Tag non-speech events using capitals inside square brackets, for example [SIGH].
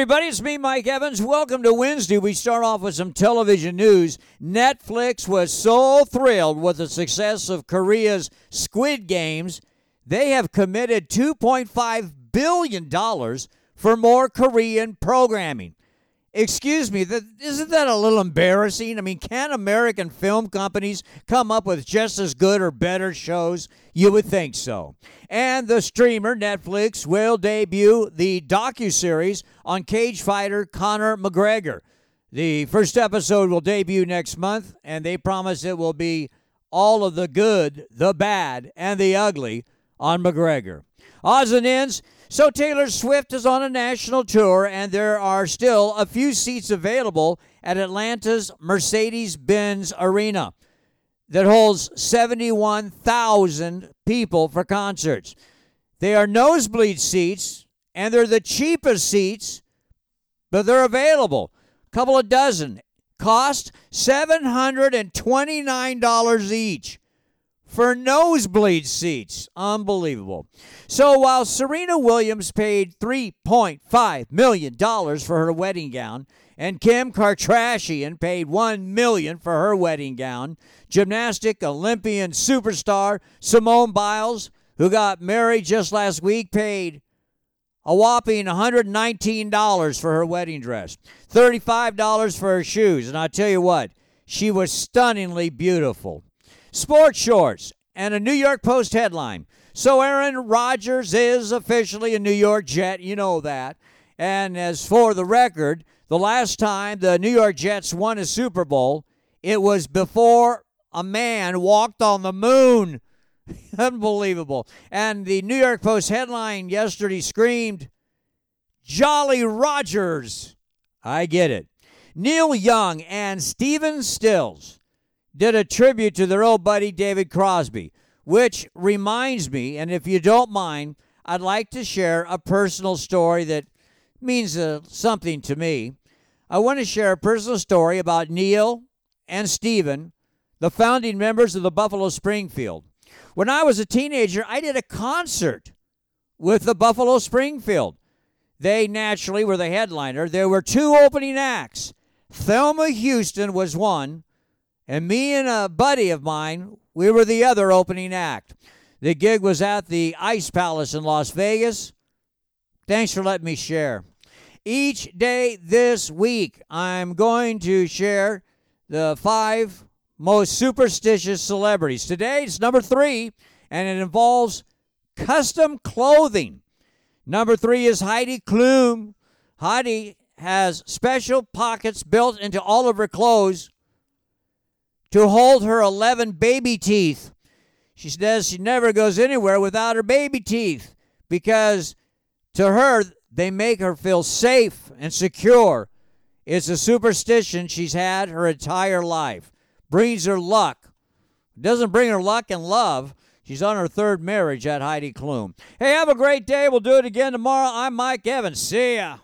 everybody. It's me, Mike Evans. Welcome to Wednesday. We start off with some television news. Netflix was so thrilled with the success of Korea's Squid Games, they have committed $2.5 billion for more Korean programming. Excuse me, that, isn't that a little embarrassing? I mean, can American film companies come up with just as good or better shows? You would think so. And the streamer Netflix will debut the docu-series on cage fighter Conor McGregor. The first episode will debut next month, and they promise it will be all of the good, the bad, and the ugly on McGregor. Odds and ends. So Taylor Swift is on a national tour, and there are still a few seats available at Atlanta's Mercedes Benz Arena that holds 71,000 people for concerts. They are nosebleed seats, and they're the cheapest seats, but they're available. A couple of dozen. Cost $729 each for nosebleed seats. Unbelievable. So while Serena Williams paid $3.5 million for her wedding gown, and Kim Kardashian paid 1 million for her wedding gown, gymnastic Olympian superstar Simone Biles, who got married just last week, paid a whopping $119 for her wedding dress, $35 for her shoes, and I'll tell you what, she was stunningly beautiful. Sports shorts and a New York Post headline. So Aaron Rodgers is officially a New York Jet. You know that. And as for the record, the last time the New York Jets won a Super Bowl, it was before a man walked on the moon. [LAUGHS] Unbelievable. And the New York Post headline yesterday screamed, Jolly Rogers. I get it. Neil Young and Stephen Stills did a tribute to their old buddy David Crosby, which reminds me, and if you don't mind, I'd like to share a personal story that means uh, something to me. I want to share a personal story about Neil and Stephen, the founding members of the Buffalo Springfield. When I was a teenager, I did a concert with the Buffalo Springfield. They naturally were the headliner. There were two opening acts. Thelma Houston was one, and me and a buddy of mine, we were the other opening act. The gig was at the Ice Palace in Las Vegas. Thanks for letting me share. Each day this week, I'm going to share the five most superstitious celebrities. Today it's number three, and it involves custom clothing. Number three is Heidi Klum. Heidi has special pockets built into all of her clothes to hold her 11 baby teeth. She says she never goes anywhere without her baby teeth because to her, they make her feel safe and secure. It's a superstition she's had her entire life. Brings her luck. Doesn't bring her luck and love. She's on her third marriage at Heidi Klum. Hey, have a great day. We'll do it again tomorrow. I'm Mike Evans. See ya.